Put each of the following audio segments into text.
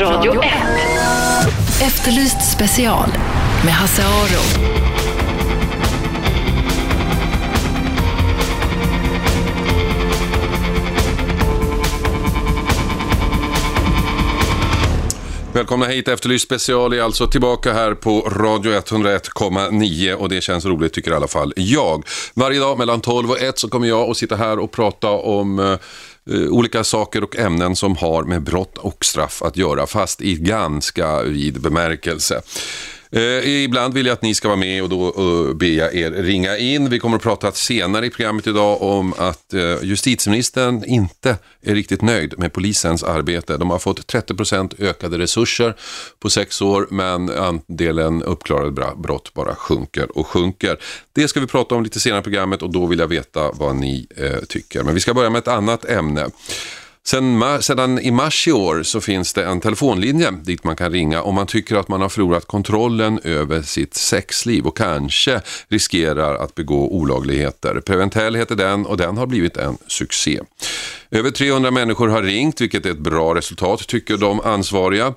Radio 1. Efterlyst special med Hasse Aro. Välkomna hit, Efterlyst special är alltså tillbaka här på Radio 101,9 och det känns roligt tycker i alla fall jag. Varje dag mellan 12 och 1 så kommer jag att sitta här och prata om eh, Eh, olika saker och ämnen som har med brott och straff att göra, fast i ganska vid bemärkelse. Eh, ibland vill jag att ni ska vara med och då eh, uh, ber jag er ringa in. Vi kommer att prata senare i programmet idag om att eh, justitieministern inte är riktigt nöjd med polisens arbete. De har fått 30% ökade resurser på sex år men andelen uppklarade brott bara sjunker och sjunker. Det ska vi prata om lite senare i programmet och då vill jag veta vad ni eh, tycker. Men vi ska börja med ett annat ämne. Sen, sedan i mars i år så finns det en telefonlinje dit man kan ringa om man tycker att man har förlorat kontrollen över sitt sexliv och kanske riskerar att begå olagligheter. Preventell heter den och den har blivit en succé. Över 300 människor har ringt, vilket är ett bra resultat tycker de ansvariga.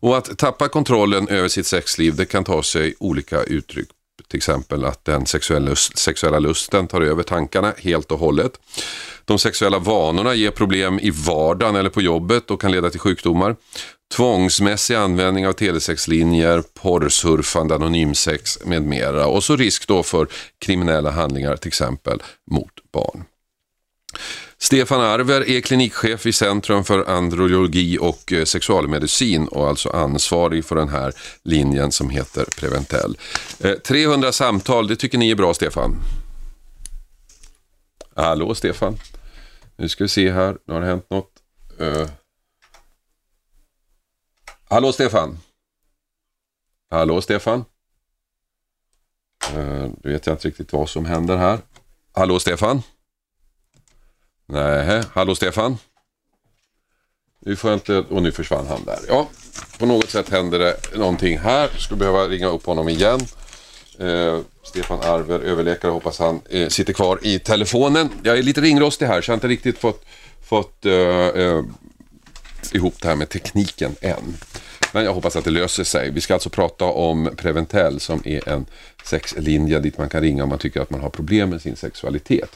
Och att tappa kontrollen över sitt sexliv det kan ta sig olika uttryck till exempel att den sexuella, sexuella lusten tar över tankarna helt och hållet. De sexuella vanorna ger problem i vardagen eller på jobbet och kan leda till sjukdomar. Tvångsmässig användning av telesexlinjer, porrsurfande, anonymsex med mera. Och så risk då för kriminella handlingar till exempel mot barn. Stefan Arver är klinikchef i Centrum för andrologi och eh, sexualmedicin och alltså ansvarig för den här linjen som heter Preventell. 300 eh, samtal, det tycker ni är bra Stefan? Hallå Stefan? Nu ska vi se här, nu har det hänt något. Uh. Hallå Stefan? Hallå Stefan? Uh, nu vet jag inte riktigt vad som händer här. Hallå Stefan? Nej, hallå Stefan? Nu får jag inte, och nu försvann han där. Ja, på något sätt händer det någonting här. Skulle behöva ringa upp honom igen. Eh, Stefan Arver, överläkare, hoppas han eh, sitter kvar i telefonen. Jag är lite ringrostig här så jag har inte riktigt fått, fått eh, eh, ihop det här med tekniken än. Men jag hoppas att det löser sig. Vi ska alltså prata om Preventell som är en sexlinje dit man kan ringa om man tycker att man har problem med sin sexualitet.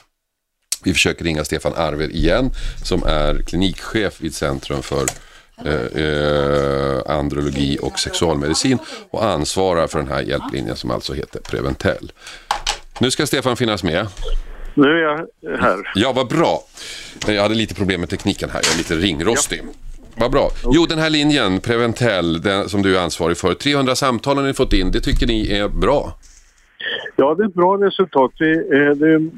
Vi försöker ringa Stefan Arver igen som är klinikchef vid Centrum för eh, eh, andrologi och sexualmedicin och ansvarar för den här hjälplinjen som alltså heter Preventell. Nu ska Stefan finnas med. Nu är jag här. Ja, vad bra. Jag hade lite problem med tekniken här, jag är lite ringrostig. Ja. Vad bra. Jo, den här linjen, Preventell, den som du är ansvarig för. 300 samtal har ni fått in, det tycker ni är bra? Ja, det är ett bra resultat. Eh, det är en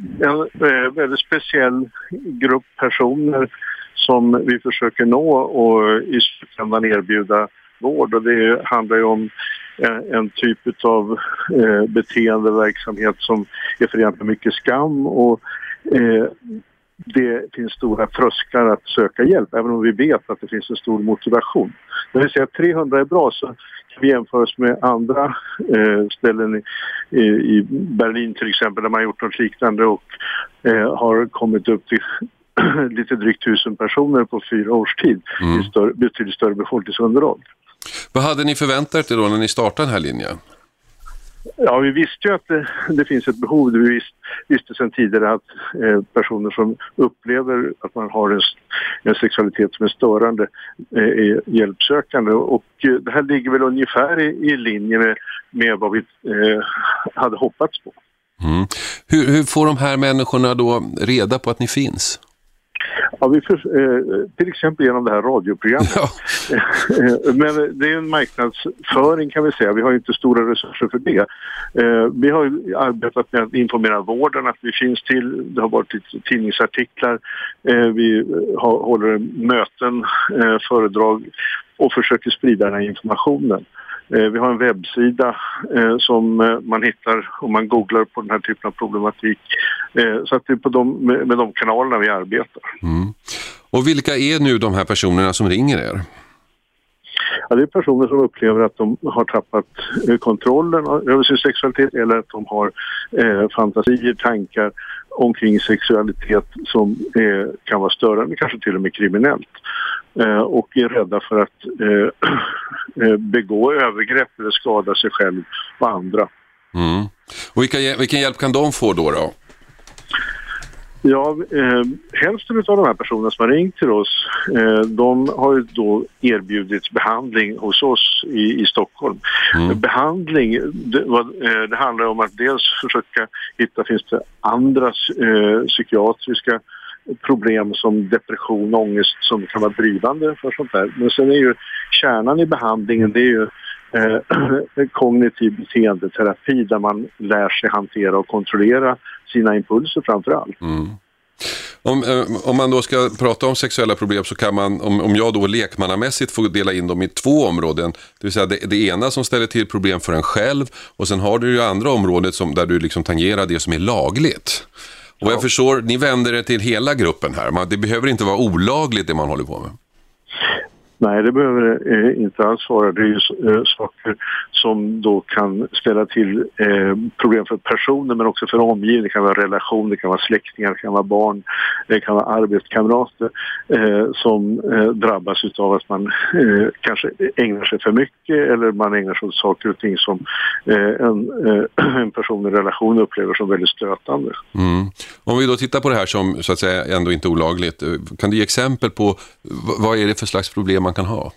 eh, väldigt speciell grupp personer som vi försöker nå och i slutändan erbjuda vård. Och det handlar ju om eh, en, typ av beteendeverksamhet som är förenad med mycket skam och det finns stora trösklar att söka hjälp, även om vi vet att det finns en stor motivation. När vi säger att 300 är bra så kan vi jämföra oss med andra eh, ställen i, i, Berlin till exempel där man gjort något liknande och eh, har kommit upp till lite drygt tusen personer på fyra års tid mm. i större, betydligt större befolkningsunderlag. Vad hade ni förväntat er då när ni startade den här linjen? Ja, vi visste ju att det, det finns ett behov. Vi visste, visste sedan tidigare att eh, personer som upplever att man har en, en sexualitet som är störande eh, är hjälpsökande. Och eh, det här ligger väl ungefär i, i linje med, med vad vi eh, hade hoppats på. Mm. Hur, hur får de här människorna då reda på att ni finns? Ja, vi för, eh, till exempel genom det här radioprogrammet. Ja. Eh, men det är en marknadsföring kan vi säga. Vi har inte stora resurser för det. Eh, vi har arbetat med att informera vården att vi finns till. Det har varit tidningsartiklar. Eh, vi har, håller möten, eh, föredrag och försöker sprida den här informationen. Eh, vi har en webbsida eh, som eh, man hittar om man googlar på den här typen av problematik. Så att det är på de, med de kanalerna vi arbetar. Mm. Och vilka är nu de här personerna som ringer er? Ja, det är personer som upplever att de har tappat eh, kontrollen över sin sexualitet eller att de har eh, fantasier, tankar omkring sexualitet som eh, kan vara störande, kanske till och med kriminellt. Eh, och är rädda för att eh, eh, begå övergrepp eller skada sig själv och andra. Mm. Och vilka, vilken hjälp kan de få då? då? Ja, eh, hälften av de här personerna som har ringt till oss, eh, de har ju då erbjudits behandling hos oss i, i Stockholm. Mm. Behandling, det, vad, eh, det, handlar om att dels försöka hitta, finns det andra eh, psykiatriska problem som depression, ångest som kan vara drivande för sånt där. Men sen är ju kärnan i behandlingen, det är ju eh, kognitiv beteendeterapi där man lär sig hantera och kontrollera sina impulser framför allt. Mm. Om, eh, om man då ska prata om sexuella problem så kan man, om, om jag då lekmannamässigt får dela in dem i två områden, det vill säga det, det ena som ställer till problem för en själv och sen har du ju andra området som, där du liksom tangerar det som är lagligt. Och ja. jag förstår, ni vänder er till hela gruppen här, det behöver inte vara olagligt det man håller på med. Nej, det behöver det inte alls vara. Det är ju eh, saker som då kan ställa till eh, problem för personer men också för omgivningen. Det kan vara relationer, det kan vara släktingar, det kan vara barn, det kan vara arbetskamrater som drabbas av att man kanske ägnar sig för mycket eller man ägnar sig åt saker och ting som en, en person i relation upplever som väldigt stötande. Mm. Om vi då tittar på det här som så att säga ändå inte olagligt, kan du ge exempel på vad är det för slags problem man man kan ha?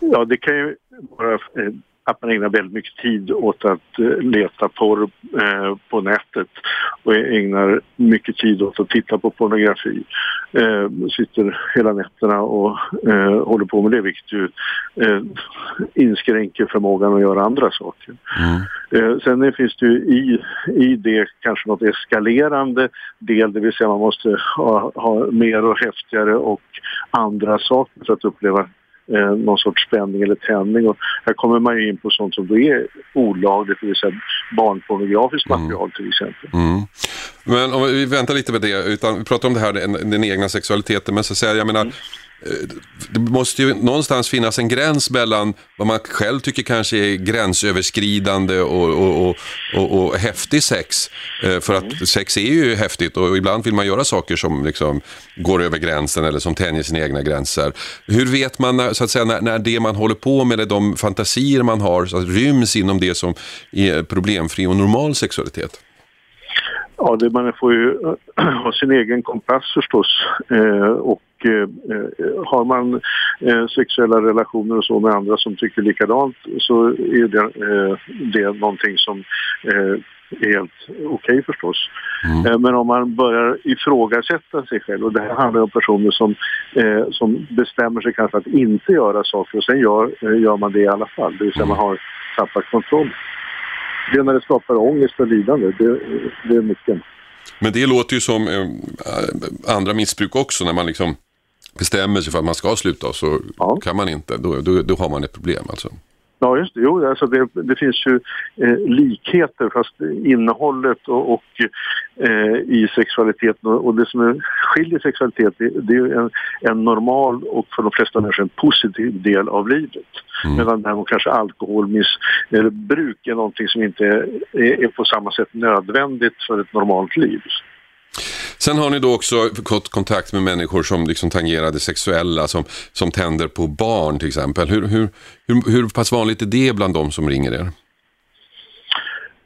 Ja, det kan ju vara eh, att man ägnar väldigt mycket tid åt att eh, leta porr eh, på nätet och ägnar mycket tid åt att titta på pornografi. sitter hela nätterna och håller på med det vilket ju inskränker förmågan att göra andra saker. Mm. sen finns det ju i, i det kanske något eskalerande del, det vill säga man måste ha, ha mer och häftigare och andra saker för att uppleva eh, någon sorts spänning eller tändning. Och här kommer man ju in på sånt som då är olagligt, det vill säga barnpornografiskt mm. material till exempel. Mm. Men om vi väntar lite med det, utan vi pratar om det här, den, den egna sexualiteten, men så att säga, jag menar, mm. Eh, det måste ju någonstans finnas en gräns mellan vad man själv tycker kanske är gränsöverskridande och, och, och, och, och häftig sex. Eh, för att mm. sex är ju häftigt och ibland vill man göra saker som liksom går över gränsen eller som tänjer sina egna gränser. Hur vet man när, så att säga, när, när det man håller på med, eller de fantasier man har, så att ryms inom det som är problemfri och normal sexualitet? Ja, det, man får ju ha sin egen kompass förstås. Eh, och eh, eh, har man eh, sexuella relationer och så med andra som tycker likadant så är det, eh, det någonting som eh, är helt okej okay förstås. Mm. Eh, men om man börjar ifrågasätta sig själv och det här handlar om personer som, som bestämmer sig kanske att inte göra saker och sen gör, gör man det i alla fall. Det vill säga man har tappat kontroll det är när det skapar ångest och lidande. Det, det är mycket. Men det låter ju som eh, andra missbruk också när man liksom bestämmer sig för att man ska sluta så ja. kan man inte. Då, då, då har man ett problem alltså. Ja, just det. Jo, alltså det, det finns ju eh, likheter fast innehållet och, och eh, i sexualiteten och, och, det som är, skiljer sexualitet det, det är en, en, normal och för de flesta människor en positiv del av livet. Mm. Medan däremot kanske alkoholmissbruk är någonting som inte är, är, är på samma sätt nödvändigt för ett normalt liv. Sen har ni då också fått kontakt med människor som liksom tangerar det sexuella, som, som tänder på barn till exempel. Hur, hur, hur, hur pass vanligt är det bland de som ringer er?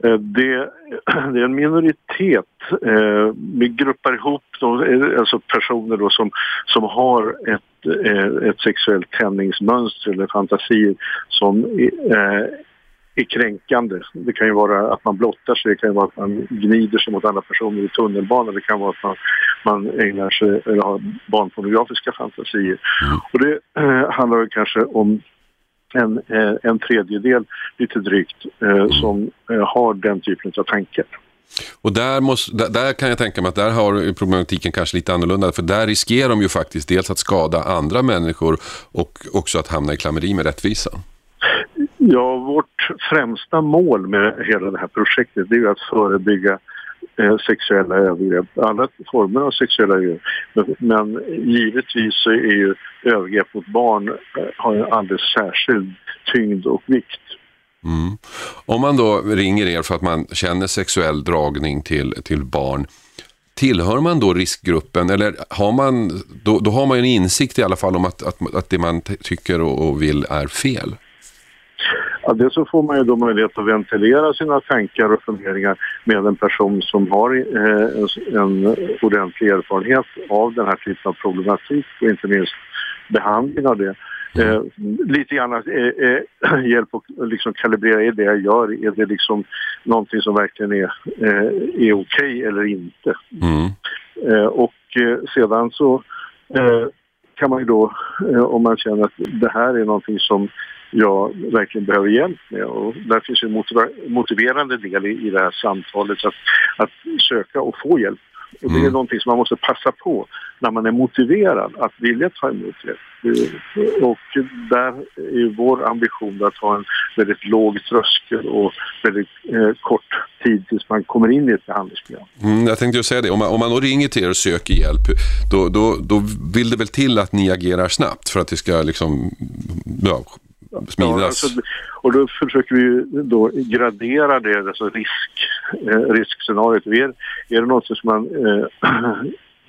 Eh, det, det, är en minoritet. Eh, vi gruppar ihop då, eh, alltså personer då som, som har ett, eh, ett sexuellt tändningsmönster eller fantasier som är kränkande. Det kan ju vara att man blottar sig, det kan ju vara att man gnider sig mot andra personer i tunnelbanan, det kan vara att man, man ägnar sig eller har barnpornografiska fantasier. Mm. Och det eh, handlar kanske om en, eh, en tredjedel, lite drygt, eh, som eh, har den typen av tankar. Och där, måste, där, där, kan jag tänka mig att där har problematiken kanske lite annorlunda, för där riskerar de ju faktiskt dels att skada andra människor och också att hamna i klammeri med rättvisan. Ja, vårt främsta mål med hela det här projektet det är att förebygga eh, sexuella övergrepp, alla former av sexuella övergrepp. Men, men givetvis så är ju övergrepp mot barn eh, har en alldeles särskild tyngd och vikt. Mm. Om man då ringer er för att man känner sexuell dragning till, till barn, tillhör man då riskgruppen eller har man, då, då har man en insikt i alla fall om att, att, att det man tycker och, och vill är fel? Ja, dels så får man ju då möjlighet att ventilera sina tankar och funderingar med en person som har eh, en ordentlig erfarenhet av den här typen av problematik och inte minst behandling av det. Eh, lite grann eh, eh, hjälp att liksom kalibrera, är det jag gör, är det liksom någonting som verkligen är, eh, är okej okay eller inte? Mm. Eh, och sedan så kan man ju då, om man känner att det här är någonting som jag verkligen behöver hjälp med. Och där finns en motiverande del i, i det här samtalet, att, att söka och få hjälp. Och det är mm. någonting som man måste passa på när man är motiverad att vilja ta emot hjälp. Och där är vår ambition att ha en väldigt låg tröskel och väldigt eh, kort tid tills man kommer in i ett behandlingsprogram. Mm, jag tänkte ju säga det, om man, om man då ringer till er och söker hjälp, då, då, då vill det väl till att ni agerar snabbt för att det ska liksom, ja, smidas? Ja, alltså, och då försöker vi då gradera det, alltså risk, eh, riskscenariot. Är, är det något som man eh,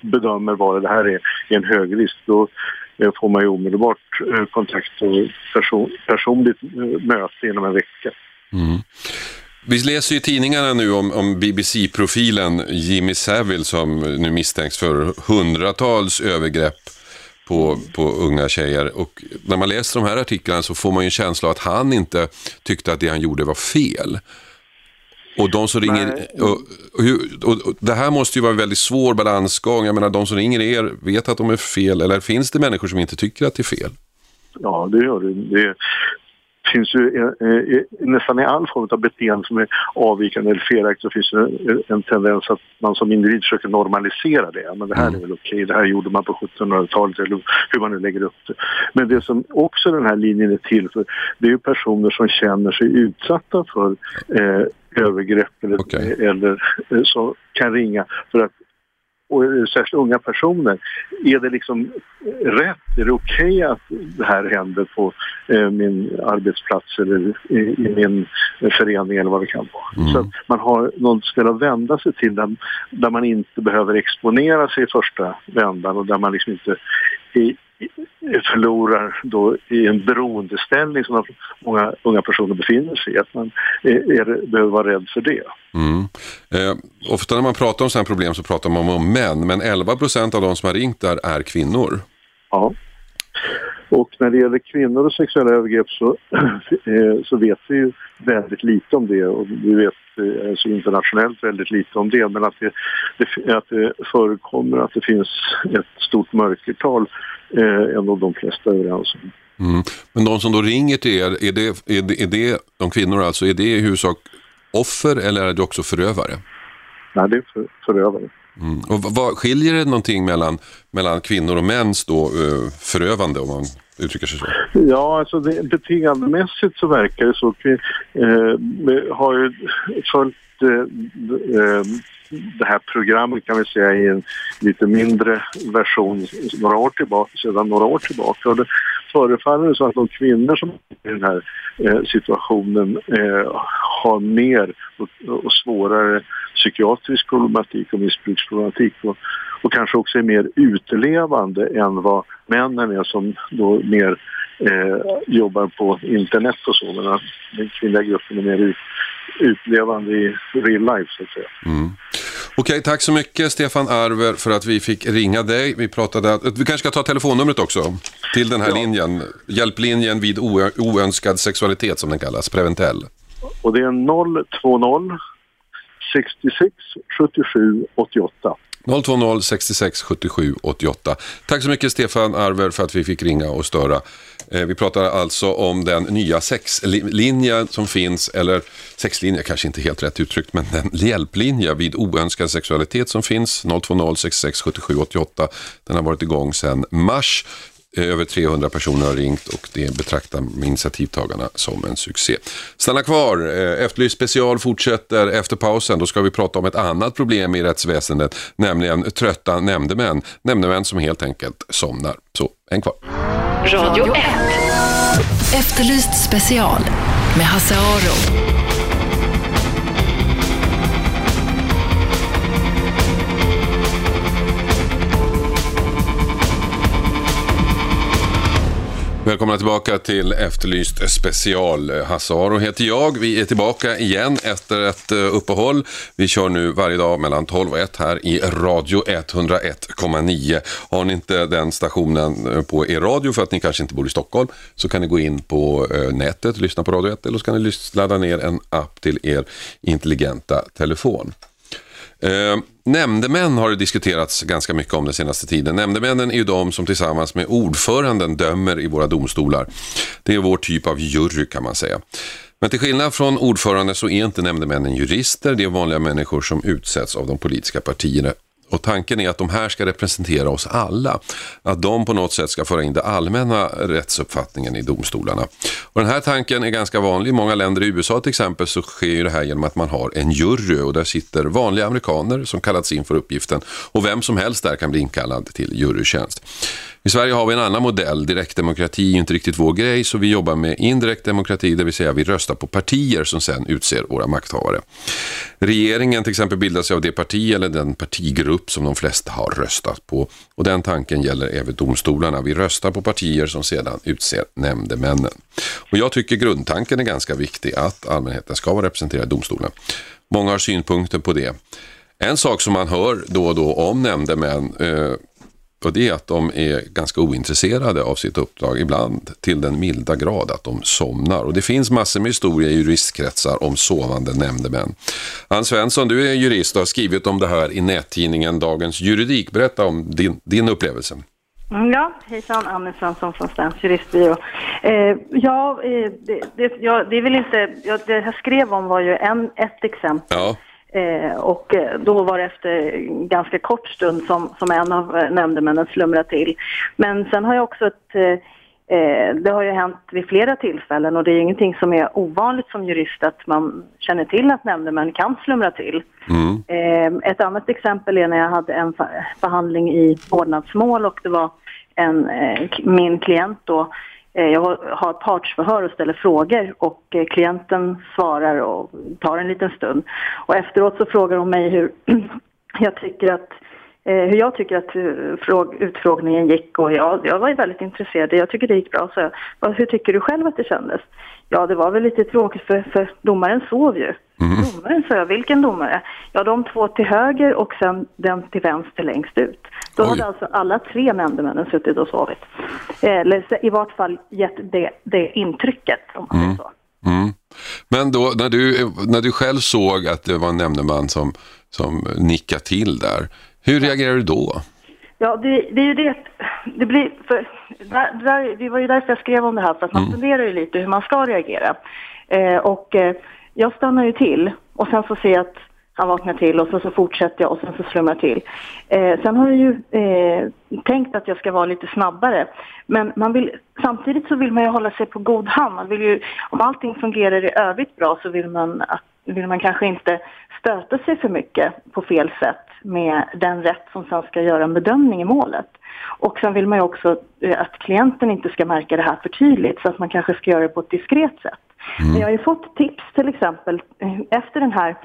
bedömer vara det här är, är en hög risk, då eh, får man ju omedelbart eh, kontakt och person, personligt eh, möte inom en vecka. Mm. Vi läser i tidningarna nu om, om BBC-profilen Jimmy Savile som nu misstänks för hundratals övergrepp på, på unga tjejer. Och när man läser de här artiklarna så får man ju en känsla av att han inte tyckte att det han gjorde var fel. Och de som ringer, och, och, och, det här måste ju vara en väldigt svår balansgång. Jag menar, de som ringer er vet att de är fel, eller finns det människor som inte tycker att det är fel? Ja, det gör det. det finns ju eh, nästan i all form av beteende som är avvikande eller felaktigt så finns det en tendens att man som individ försöker normalisera det. Men det här mm. är väl okej, det här gjorde man på 1700-talet eller hur man nu lägger upp det. Men det som också den här linjen är till för, det är ju personer som känner sig utsatta för eh, övergrepp eller, okay. eller eh, så kan ringa för att och särskilt unga personer, är det liksom rätt? Är det okej okay att det här händer på eh, min arbetsplats eller i, i, min förening eller vad det kan vara? Mm. Så att man har något ställe att vända sig till där, där man inte behöver exponera sig i första vändan och där man liksom inte i, förlorar då i en beroendeställning som många unga personer befinner sig i. Att man är, behöver vara rädd för det. Mm. Eh, ofta när man pratar om sådana problem så pratar man om män, men 11 procent av de som har ringt där är kvinnor. Ja. Och när det gäller kvinnor och sexuella övergrepp så, eh, så vet vi ju väldigt lite om det och vi vet alltså internationellt väldigt lite om det men att det, det, att det förekommer att det finns ett stort mörkertal eh, än de flesta är överens om. Mm. Men de som då ringer till er, är det, är det, är det de kvinnor alltså, är det i huvudsak offer eller är det också förövare? Nej, det är för, förövare. Mm. Och vad, skiljer det någonting mellan, mellan kvinnor och mäns då, uh, förövande om man uttrycker sig så? Ja, alltså det, beteendemässigt så verkar det så. Vi eh, har ju följt eh, eh, det här programmet kan vi säga i en lite mindre version några år tillbaka, sedan några år tillbaka. Och det förefaller så att de kvinnor som är i den här eh, situationen eh, har mer och, och, svårare psykiatrisk problematik och missbruksproblematik och, och kanske också är mer utlevande än vad männen är som då mer eh, jobbar på internet och så. Men den kvinnliga gruppen är mer ut, utlevande i real life så att säga. Mm. Okej, tack så mycket Stefan Arver för att vi fick ringa dig. Vi pratade, vi kanske ska ta telefonnumret också till den här ja. linjen. Hjälplinjen vid oönskad sexualitet som den kallas, Preventell. Och det är 020 66 77 88. 020 66 77 88. Tack så mycket Stefan Arver för att vi fick ringa och störa. Eh, vi pratar alltså om den nya sexlinjen som finns, eller sexlinje kanske inte helt rätt uttryckt, men den hjälplinje vid oönskad sexualitet som finns, 020 66 77 88. Den har varit igång sedan mars. Över 300 personer har ringt och det betraktar initiativtagarna som en succé. Stanna kvar, eh, Efterlyst special fortsätter efter pausen. Då ska vi prata om ett annat problem i rättsväsendet, nämligen trötta nämndemän. Nämndemän som helt enkelt somnar. Så, en kvar. Radio 1. Efterlyst special med Hasse Aro. Välkomna tillbaka till Efterlyst special. Hasse Aro heter jag. Vi är tillbaka igen efter ett eh, uppehåll. Vi kör nu varje dag mellan 12 och 1 här i Radio 101,9. Har ni inte den stationen eh, på er radio för att ni kanske inte bor i Stockholm så kan ni gå in på nätet nätet, lyssna på Radio 1 eller så kan ni ladda ner en app till er intelligenta telefon. Nämndemän har det diskuterats ganska mycket om den senaste tiden. Nämndemännen är ju de som tillsammans med ordföranden dömer i våra domstolar. Det är vår typ av jury kan man säga. Men till skillnad från ordförande så är inte nämndemännen jurister, det är vanliga människor som utsätts av de politiska partierna och tanken är att de här ska representera oss alla. Att de på något sätt ska föra in den allmänna rättsuppfattningen i domstolarna. Och den här tanken är ganska vanlig. I många länder i USA till exempel så sker ju det här genom att man har en jury och där sitter vanliga amerikaner som kallats in för uppgiften och vem som helst där kan bli inkallad till jurytjänst. I Sverige har vi en annan modell. Direktdemokrati är inte riktigt vår grej så vi jobbar med indirekt demokrati, det vill säga vi röstar på partier som sen utser våra makthavare. Regeringen till exempel bildas av det parti eller den partigrupp som de flesta har röstat på. Och den tanken gäller även domstolarna. Vi röstar på partier som sedan utser nämndemännen. Och jag tycker grundtanken är ganska viktig, att allmänheten ska vara representerad i domstolen. Många har synpunkter på det. En sak som man hör då och då om nämndemän eh, och det är att de är ganska ointresserade av sitt uppdrag, ibland till den milda grad att de somnar. Och det finns massor med historier i juristkretsar om sovande nämndemän. Ann Svensson, du är jurist och har skrivit om det här i nättidningen Dagens Juridik. Berätta om din, din upplevelse. Mm, ja, hejsan, Anne Svensson från Stens juristbyrå. Eh, ja, eh, det, det, ja, det är väl inte, ja, det jag skrev om var ju en, ett exempel. Ja. Eh, och eh, då var det efter ganska kort stund som, som en av eh, nämndemännen slumrade till. Men sen har jag också ett, eh, det har ju hänt vid flera tillfällen och det är ingenting som är ovanligt som jurist att man känner till att nämndemän kan slumra till. Mm. Eh, ett annat exempel är när jag hade en förhandling i vårdnadsmål och det var en, eh, min klient då Eh, Eh, jag har partsförhör och ställer frågor och eh, klienten svarar och tar en liten stund. Och efteråt så frågar hon mig hur jag tycker att eh, hur jag tycker att utfrågningen gick och jag, jag var väldigt intresserad. Jag tycker det gick bra. Så jag, hur tycker du själv att det kändes? Ja, det var väl lite tråkigt för, för domaren sov ju. Mm. Domaren, sa jag. Vilken domare? Ja, de två till höger och sen den till vänster längst ut. Då Oj. hade alltså alla tre nämndemännen suttit och sovit. Eller i vart fall gett det, det intrycket, om man mm. så. Mm. Men då, när du, när du själv såg att det var en nämndeman som, som nickade till där, hur reagerade du då? Ja, det, det är ju det. Det, blir, för, där, där, det var ju därför jag skrev om det här, för att man mm. funderar ju lite hur man ska reagera. Eh, och eh, jag stannar ju till och sen så ser jag att han vaknar till och så, så fortsätter jag och sen så slumrar jag till. Eh, sen har jag ju eh, tänkt att jag ska vara lite snabbare. Men man vill, samtidigt så vill man ju hålla sig på god hand. Man vill ju, om allting fungerar i övrigt bra så vill man, vill man kanske inte stöta sig för mycket på fel sätt med den rätt som sen ska göra en bedömning i målet. Och sen vill man ju också eh, att klienten inte ska märka det här för tydligt så att man kanske ska göra det på ett diskret sätt. Mm. Men jag har ju fått tips till exempel eh, efter den här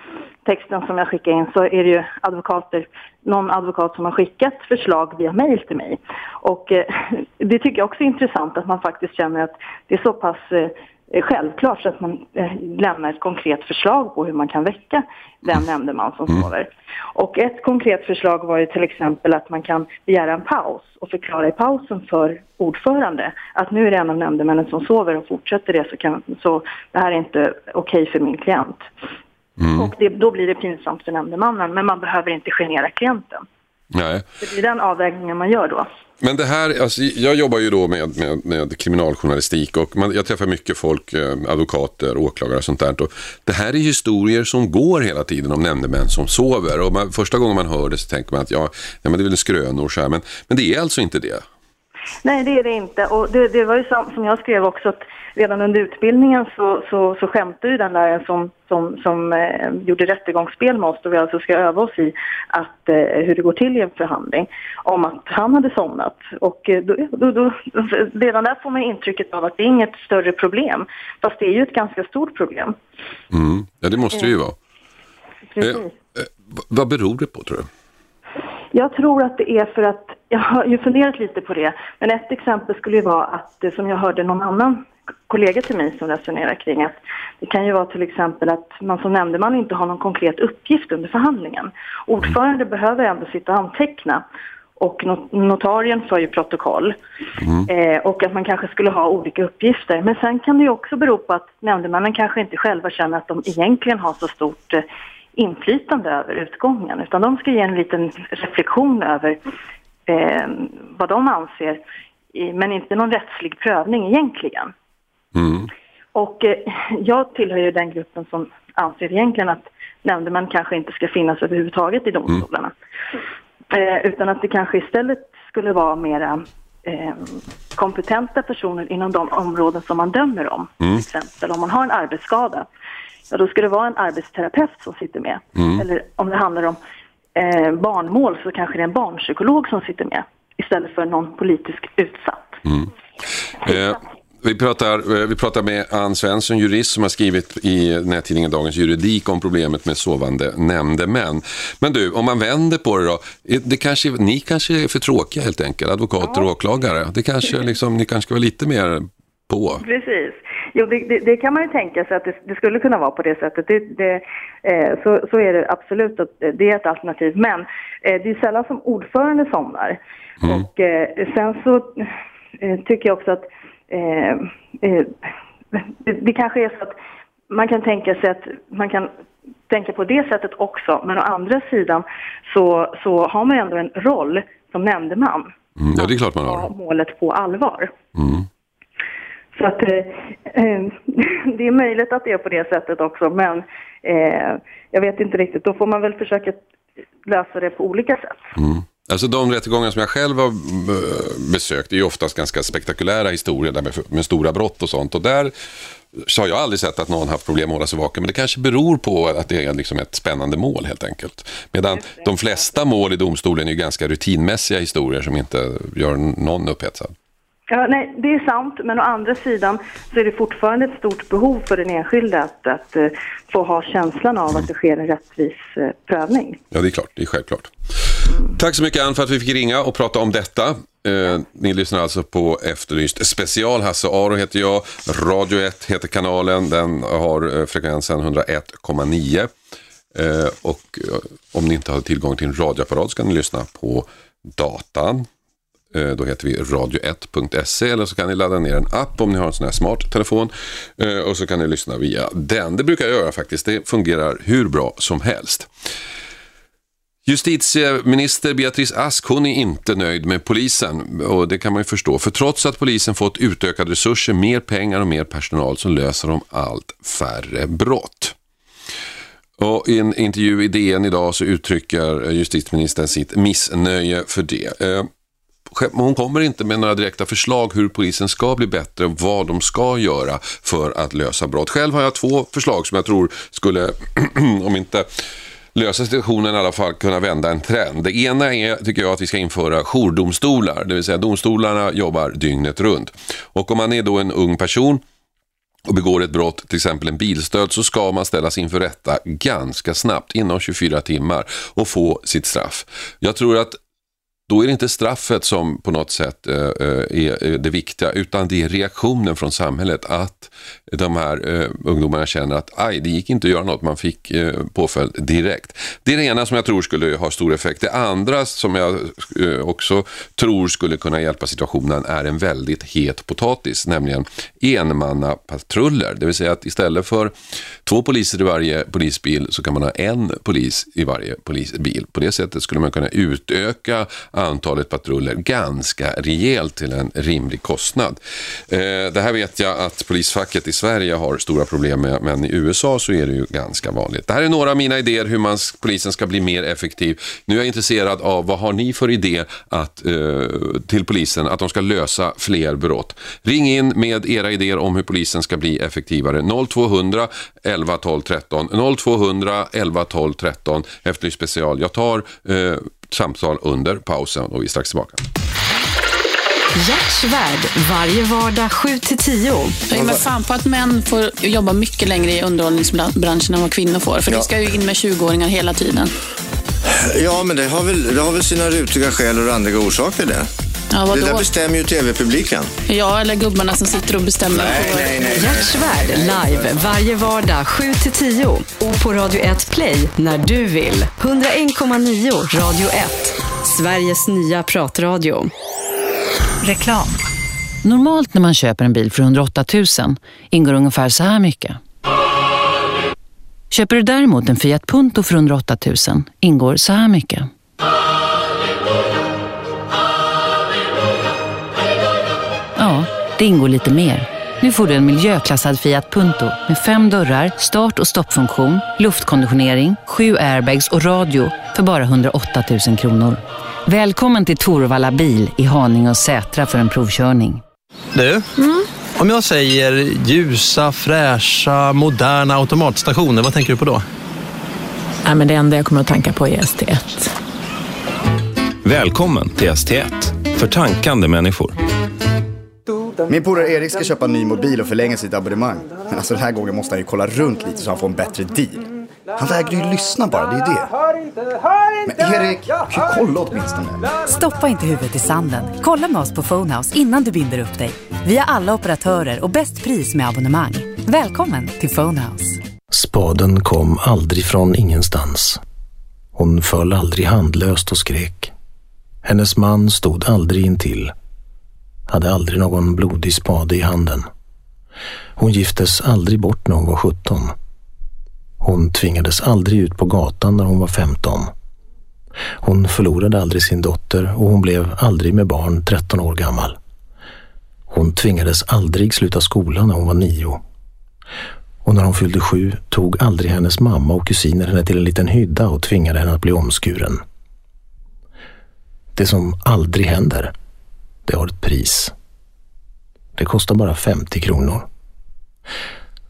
texten som jag skickade in så är det ju advokater, någon advokat som har skickat förslag via mail till mig. Och eh, det tycker jag också är intressant att man faktiskt känner att det är så pass eh, självklart så att man eh, lämnar ett konkret förslag på hur man kan väcka den nämndeman som mm. sover. Och ett konkret förslag var ju till exempel att man kan begära en paus och förklara i pausen för ordförande att nu är det en av nämndemännen som sover och fortsätter det så, kan, så det här är inte okej okay för min klient. Mm. Och det, då blir det pinsamt för nämndemannen, men man behöver inte genera klienten. Nej. Det blir den avvägningen man gör då. Men det här, alltså, jag jobbar ju då med, med, med kriminaljournalistik och man, jag träffar mycket folk, eh, advokater, åklagare och sånt där. Och det här är historier som går hela tiden om nämndemän som sover. Och man, första gången man hör det så tänker man att ja, ja men det är väl skrönor så här. Men, men det är alltså inte det. Nej, det är det inte. Och det, det var ju som, som jag skrev också, att redan under utbildningen så, så, så skämtade ju den läraren som, som, som eh, gjorde rättegångsspel med oss, då vi alltså ska öva oss i att, eh, hur det går till i en förhandling, om att han hade somnat. Och eh, då, då, då, redan där får man intrycket av att det är inget större problem, fast det är ju ett ganska stort problem. Mm. Ja, det måste det ju vara. Precis. Eh, eh, vad beror det på tror du? Jag tror att det är för att, jag har ju funderat lite på det, men ett exempel skulle ju vara att, eh, som jag hörde någon annan kollega till mig som resonerar kring att det kan ju vara till exempel att man som nämndeman inte har någon konkret uppgift under förhandlingen. Ordförande behöver ändå sitta och anteckna och not- notarien för ju protokoll. Eh, och att man kanske skulle ha olika uppgifter. Men sen kan det ju också bero på att nämndemännen kanske inte själva känner att de egentligen har så stort eh, inflytande över utgången. Utan de ska ge en liten reflektion över eh, vad de anser, men inte någon rättslig prövning egentligen. Mm. Och eh, jag tillhör ju den gruppen som anser egentligen att nämndemän kanske inte ska finnas överhuvudtaget i domstolarna. Eh, utan att det kanske istället skulle vara mera eh, kompetenta personer inom de områden som man dömer om. Till exempel om man har en arbetsskada, ja då ska det vara en arbetsterapeut som sitter med. Eller om det handlar om eh, barnmål så kanske det är en barnpsykolog som sitter med istället för någon politisk utsatt. Eh, vi, pratar, eh, vi pratar med Ann Svensson, jurist som har skrivit i nättidningen Dagens Juridik om problemet med sovande nämndemän. Men du, om man vänder på det då, eh, det kanske, ni kanske är för tråkiga helt enkelt, advokater och åklagare. Det kanske, liksom, ni kanske ska vara lite mer på. Precis. Jo, det, det, det kan man ju tänka sig att det, det skulle kunna vara på det sättet. Eh, så, så är det absolut, att det är ett alternativ. Men eh, det är sällan som ordförande somnar. Och eh, sen så eh, tycker jag också att eh, eh, det, det kanske är så att man kan tänka sig att man kan tänka på det sättet också. Men å andra sidan så, så har man ändå en roll som nämndeman. Mm, ja, det är klart man Ta har. målet på allvar. Mm. Så att eh, eh, det är möjligt att det är på det sättet också, men eh, jag vet inte riktigt. Då får man väl försöka lösa det på olika sätt. Alltså de rättegångar som jag själv har eh, besökt är ju oftast ganska spektakulära historier där med, med stora brott och sånt. Och där så har jag aldrig sett att någon haft problem att hålla sig vaken. Men det kanske beror på att det är liksom ett spännande mål helt enkelt. Medan de flesta mål i domstolen är ju ganska rutinmässiga historier som inte gör någon upphetsad. Ja, nej, det är sant, men å andra sidan så är det fortfarande ett stort behov för den enskilde att, att eh, få ha känslan av att det sker en rättvis eh, prövning. Ja, det är klart. Det är självklart. Tack så mycket Ann för att vi fick ringa och prata om detta. Eh, ni lyssnar alltså på Efterlyst special. Hasse Aro heter jag. Radio 1 heter kanalen. Den har eh, frekvensen 101,9. Eh, och eh, om ni inte har tillgång till en radioapparat så kan ni lyssna på datan. Eh, Då heter vi radio1.se eller så kan ni ladda ner en app om ni har en sån här smart telefon. Eh, Och så kan ni lyssna via den. Det brukar jag göra faktiskt. Det fungerar hur bra som helst. Justitieminister Beatrice Ask hon är inte nöjd med polisen och det kan man ju förstå. För trots att polisen fått utökade resurser, mer pengar och mer personal så löser de allt färre brott. Och I en intervju i DN idag så uttrycker justitieministern sitt missnöje för det. Eh, hon kommer inte med några direkta förslag hur polisen ska bli bättre och vad de ska göra för att lösa brott. Själv har jag två förslag som jag tror skulle, om inte lösa situationen i alla fall kunna vända en trend. Det ena är, tycker jag, att vi ska införa jourdomstolar, det vill säga domstolarna jobbar dygnet runt. Och om man är då en ung person och begår ett brott, till exempel en bilstöd, så ska man ställas inför rätta ganska snabbt, inom 24 timmar, och få sitt straff. Jag tror att då är det inte straffet som på något sätt eh, eh är eh, det viktiga, utan det är reaktionen från samhället. Att de här eh, ungdomarna känner att aj, det gick inte att göra något, man fick eh, påföljd direkt. Det är det ena som jag tror skulle ha stor effekt. Det andra som jag eh, också tror skulle kunna hjälpa situationen är en väldigt het potatis, nämligen enmannapatruller. Det vill säga att istället för två poliser i varje polisbil så kan man ha en polis i varje polisbil. På det sättet skulle man kunna utöka antalet patruller ganska rejält till en rimlig kostnad. Eh, det här vet jag att polisfacket i Sverige har stora problem med, men i USA så är det ju ganska vanligt. Det här är några av mina idéer hur man, polisen ska bli mer effektiv. Nu är jag intresserad av vad har ni för idé att, eh, till polisen att de ska lösa fler brott? Ring in med era idéer om hur polisen ska bli effektivare. 0200 11 12 13. 0200 11 12 13 Efterlyst special. Jag tar eh, samtal under pausen och vi är strax tillbaka. Hjärtsvärd varje vardag 7-10. Jag ger mig fan på att män får jobba mycket längre i underhållningsbranschen än vad kvinnor får. För Ja. det ska ju in med 20-åringar hela tiden. Ja, men det har väl, det har väl sina rutiga skäl och randiga orsaker det. Ja, Det där bestämmer ju tv-publiken. Jag eller gubbarna som sitter och bestämmer. på- Hjärtsvärd live varje vardag 7-10. Och på Radio 1 Play när du vill. 101,9 Radio 1. Sveriges nya pratradio. Reklam. Normalt när man köper en bil för 108 000 ingår ungefär så här mycket. Köper du däremot en Fiat Punto för 108 000 ingår så här mycket. Det ingår lite mer. Nu får du en miljöklassad Fiat Punto med fem dörrar, start och stoppfunktion, luftkonditionering, sju airbags och radio för bara 108 000 kronor. Välkommen till Torvalla bil i Haninge och Sätra för en provkörning. Du, om jag säger ljusa, fräscha, moderna automatstationer, vad tänker du på då? Nej, men det enda jag kommer att tanka på är ST1. Välkommen till ST1 för tankande människor. Min polare Erik ska köpa en ny mobil och förlänga sitt abonnemang. Men alltså den här gången måste han ju kolla runt lite så han får en bättre deal. Han vägrar ju lyssna bara, det är ju det. Men Erik, kolla åtminstone. Stoppa inte huvudet i sanden. Kolla med oss på Phonehouse innan du binder upp dig. Vi har alla operatörer och bäst pris med abonnemang. Välkommen till Phonehouse. Spaden kom aldrig från ingenstans. Hon föll aldrig handlöst och skrek. Hennes man stod aldrig intill. Hade aldrig någon blodig spade i handen. Hon giftes aldrig bort när hon var 17. Hon tvingades aldrig ut på gatan när hon var 15. Hon förlorade aldrig sin dotter och hon blev aldrig med barn 13 år gammal. Hon tvingades aldrig sluta skolan när hon var nio. Och när hon fyllde sju tog aldrig hennes mamma och kusiner henne till en liten hydda och tvingade henne att bli omskuren. Det som aldrig händer, det har ett pris. Det kostar bara 50 kronor.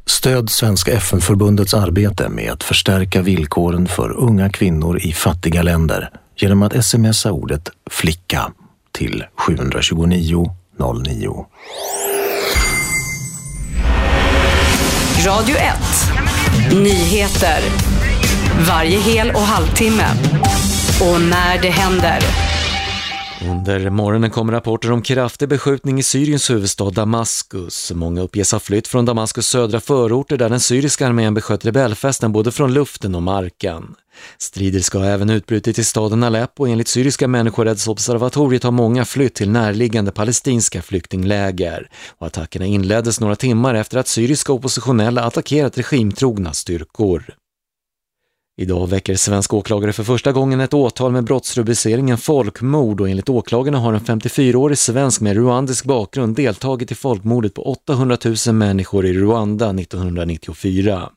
Stöd Svenska FN-förbundets arbete med att förstärka villkoren för unga kvinnor i fattiga länder genom att smsa ordet flicka till 729 09. Radio 1. Nyheter. Varje hel och halvtimme. Och när det händer. Under morgonen kom rapporter om kraftig beskjutning i Syriens huvudstad Damaskus. Många uppges ha flytt från Damaskus södra förorter där den syriska armén besköt rebellfästen både från luften och marken. Strider ska ha även utbrutit i staden Aleppo och enligt syriska människorättsobservatoriet har många flytt till närliggande palestinska flyktingläger. Och attackerna inleddes några timmar efter att syriska oppositionella attackerat regimtrogna styrkor. Idag väcker svensk åklagare för första gången ett åtal med brottsrubriceringen folkmord och enligt åklagarna har en 54-årig svensk med ruandisk bakgrund deltagit i folkmordet på 800 000 människor i Rwanda 1994.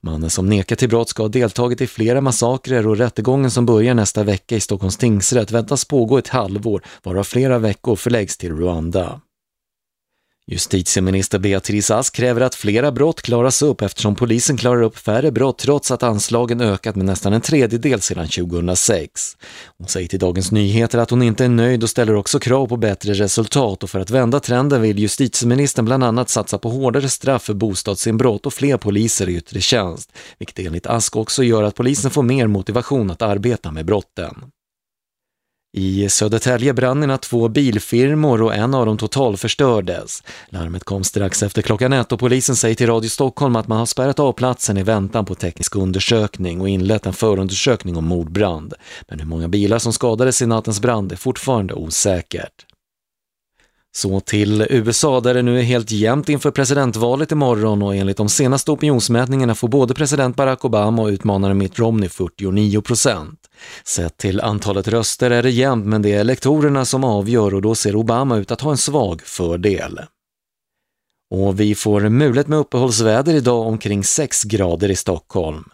Mannen som nekar till brott ska ha deltagit i flera massakrer och rättegången som börjar nästa vecka i Stockholms tingsrätt väntas pågå ett halvår, varav flera veckor förläggs till Rwanda. Justitieminister Beatrice Ask kräver att flera brott klaras upp eftersom polisen klarar upp färre brott trots att anslagen ökat med nästan en tredjedel sedan 2006. Hon säger till Dagens Nyheter att hon inte är nöjd och ställer också krav på bättre resultat och för att vända trenden vill justitieministern bland annat satsa på hårdare straff för bostadsinbrott och fler poliser i yttre tjänst, vilket enligt Ask också gör att polisen får mer motivation att arbeta med brotten. I Södertälje brann i natt två bilfirmor och en av dem totalförstördes. Larmet kom strax efter klockan ett och polisen säger till Radio Stockholm att man har spärrat av platsen i väntan på teknisk undersökning och inlett en förundersökning om mordbrand. Men hur många bilar som skadades i nattens brand är fortfarande osäkert. Så till USA där det nu är helt jämnt inför presidentvalet imorgon och enligt de senaste opinionsmätningarna får både president Barack Obama och utmanaren Mitt Romney 49 procent. Sett till antalet röster är det jämnt men det är elektorerna som avgör och då ser Obama ut att ha en svag fördel. Och vi får mulet med uppehållsväder idag omkring 6 grader i Stockholm.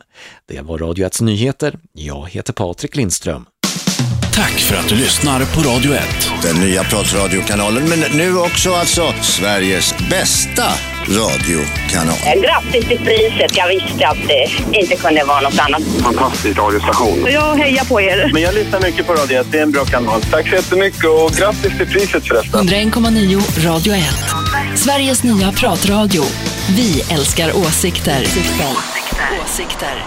Det var Radio 1 nyheter. Jag heter Patrik Lindström. Tack för att du lyssnar på Radio 1. Den nya pratradiokanalen, men nu också alltså Sveriges bästa radiokanal. Grattis till priset. Jag visste att det inte kunde vara något annat. Fantastisk radiostation. Jag hejar på er. Men jag lyssnar mycket på Radio 1. Det är en bra kanal. Tack så jättemycket och grattis till priset förresten. 101,9 Radio 1. Sveriges nya pratradio. Vi älskar åsikter. Åsikter.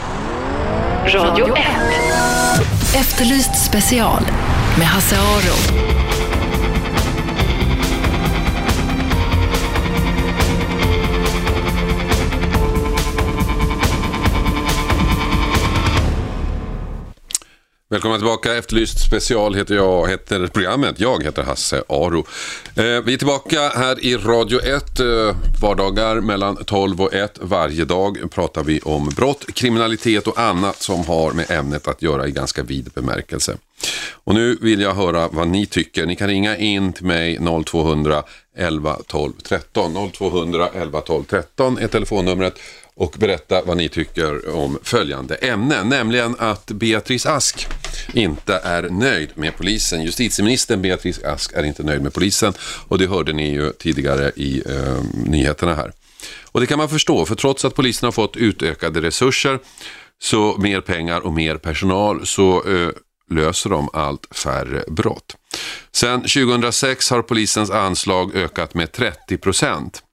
Radio 1. Efterlyst special med Hasse Aro. Välkomna tillbaka. Efterlyst special heter jag, heter programmet. Jag heter Hasse Aro. Eh, vi är tillbaka här i Radio 1. Eh, vardagar mellan 12 och 1. Varje dag pratar vi om brott, kriminalitet och annat som har med ämnet att göra i ganska vid bemärkelse. Och nu vill jag höra vad ni tycker. Ni kan ringa in till mig 0200 11 12 13. 0200 11 12 13 är telefonnumret och berätta vad ni tycker om följande ämne, nämligen att Beatrice Ask inte är nöjd med polisen. Justitieministern Beatrice Ask är inte nöjd med polisen och det hörde ni ju tidigare i eh, nyheterna här. Och det kan man förstå, för trots att polisen har fått utökade resurser, så mer pengar och mer personal, så eh, löser de allt färre brott. Sen 2006 har polisens anslag ökat med 30 procent.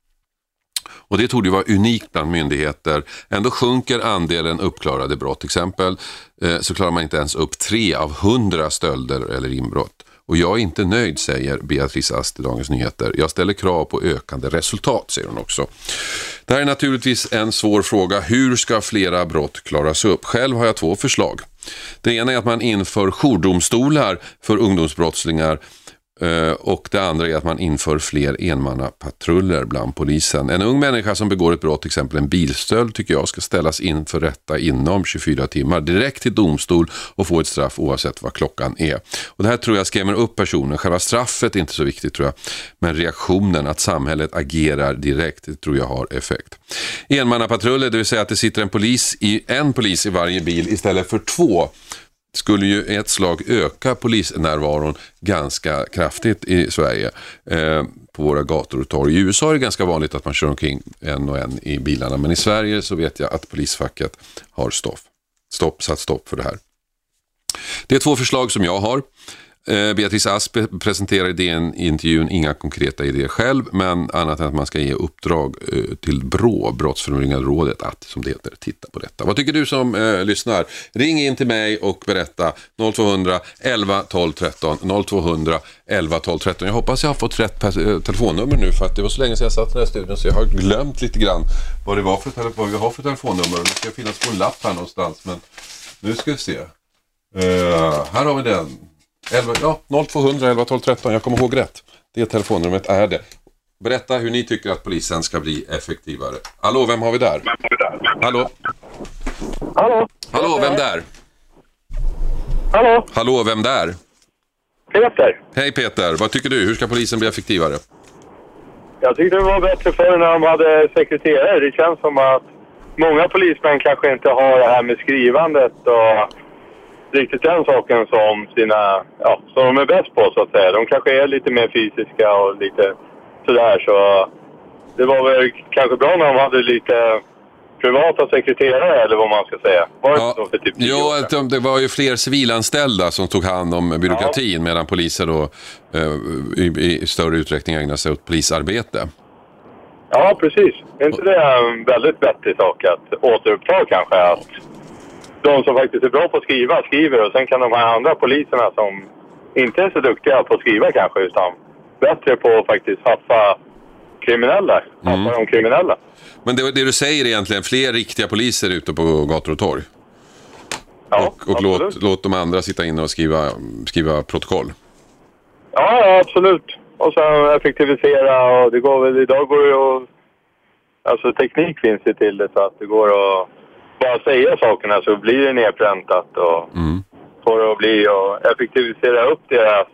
Och det tog ju vara unikt bland myndigheter. Ändå sjunker andelen uppklarade brott. Till exempel eh, så klarar man inte ens upp tre av hundra stölder eller inbrott. Och jag är inte nöjd, säger Beatrice Ask i Dagens Nyheter. Jag ställer krav på ökande resultat, säger hon också. Det här är naturligtvis en svår fråga. Hur ska flera brott klaras upp? Själv har jag två förslag. Det ena är att man inför jourdomstolar för ungdomsbrottslingar Eh, Eh, och det andra är att man inför fler enmannapatruller bland polisen. En ung människa som begår ett brott, till exempel en bilstöld, tycker jag ska ställas inför rätta inom 24 timmar, direkt till domstol och få ett straff oavsett vad klockan är. Och det här tror jag skrämmer upp personen. Själva straffet är inte så viktigt tror jag, men reaktionen, att samhället agerar direkt, det tror jag har effekt. Enmannapatruller, det vill säga att det sitter en polis i, en polis i varje bil istället för två skulle ju i ett slag öka polisnärvaron ganska kraftigt i Sverige eh, på våra gator och torg. I USA är det ganska vanligt att man kör omkring en och en i bilarna men i Sverige så vet jag att polisfacket har stopp, stopp, satt stopp för det här. Det är två förslag som jag har. Eh, Beatrice Ask presenterar i DN-intervjun inga konkreta idéer själv, men annat än att man ska ge uppdrag eh, till BRÅ, Brottsförebyggande rådet, att som det heter, titta på detta. Vad tycker du som eh, lyssnar? Ring in till mig och berätta 0200 11 12 13 0200 11 12 13. Jag hoppas jag har fått rätt eh, telefonnummer nu för att det var så länge sedan jag satt i den här studion så jag har glömt lite grann vad det var för, vad vi har för telefonnummer. Det ska finnas på en lapp här någonstans men nu ska vi se. Uh, här har vi den. 11, ja, 0200 11 12 13. Jag kommer ihåg rätt. Det telefonnumret är det. Berätta hur ni tycker att polisen ska bli effektivare. Hallå, vem har vi där? Hallå? Hallå? Hallå, vem där? Hallå? Hallå, vem där? Peter. Hej Peter, vad tycker du? Hur ska polisen bli effektivare? Jag tyckte det var bättre förr när de hade sekreterare. Det känns som att många polismän kanske inte har det här med skrivandet och riktigt den saken som, sina, ja, som de är bäst på så att säga. De kanske är lite mer fysiska och lite sådär så det var väl kanske bra när de hade lite privata sekreterare eller vad man ska säga. Var det ja. för typ Jo, de, det var ju fler civilanställda som tog hand om byråkratin ja. medan poliser då eh, i, i, större utsträckning ägnade sig åt polisarbete. Ja, precis. Är inte det en väldigt vettig sak att återuppta kanske? Att de som faktiskt är bra på att skriva skriver och sen kan de här andra poliserna som inte är så duktiga på att skriva kanske utan bättre på att faktiskt haffa kriminella, haffa Mm. de kriminella. Men det, det du säger är egentligen fler riktiga poliser ute på gator och torg? Ja, och och låt, låt de andra sitta inne och skriva, skriva protokoll? Ja, ja, absolut. Och sen effektivisera och det går väl, idag går det ju att... Alltså teknik finns ju till det så att det går att bara säga sakerna så blir det nedpräntat och få det att bli och effektivisera upp deras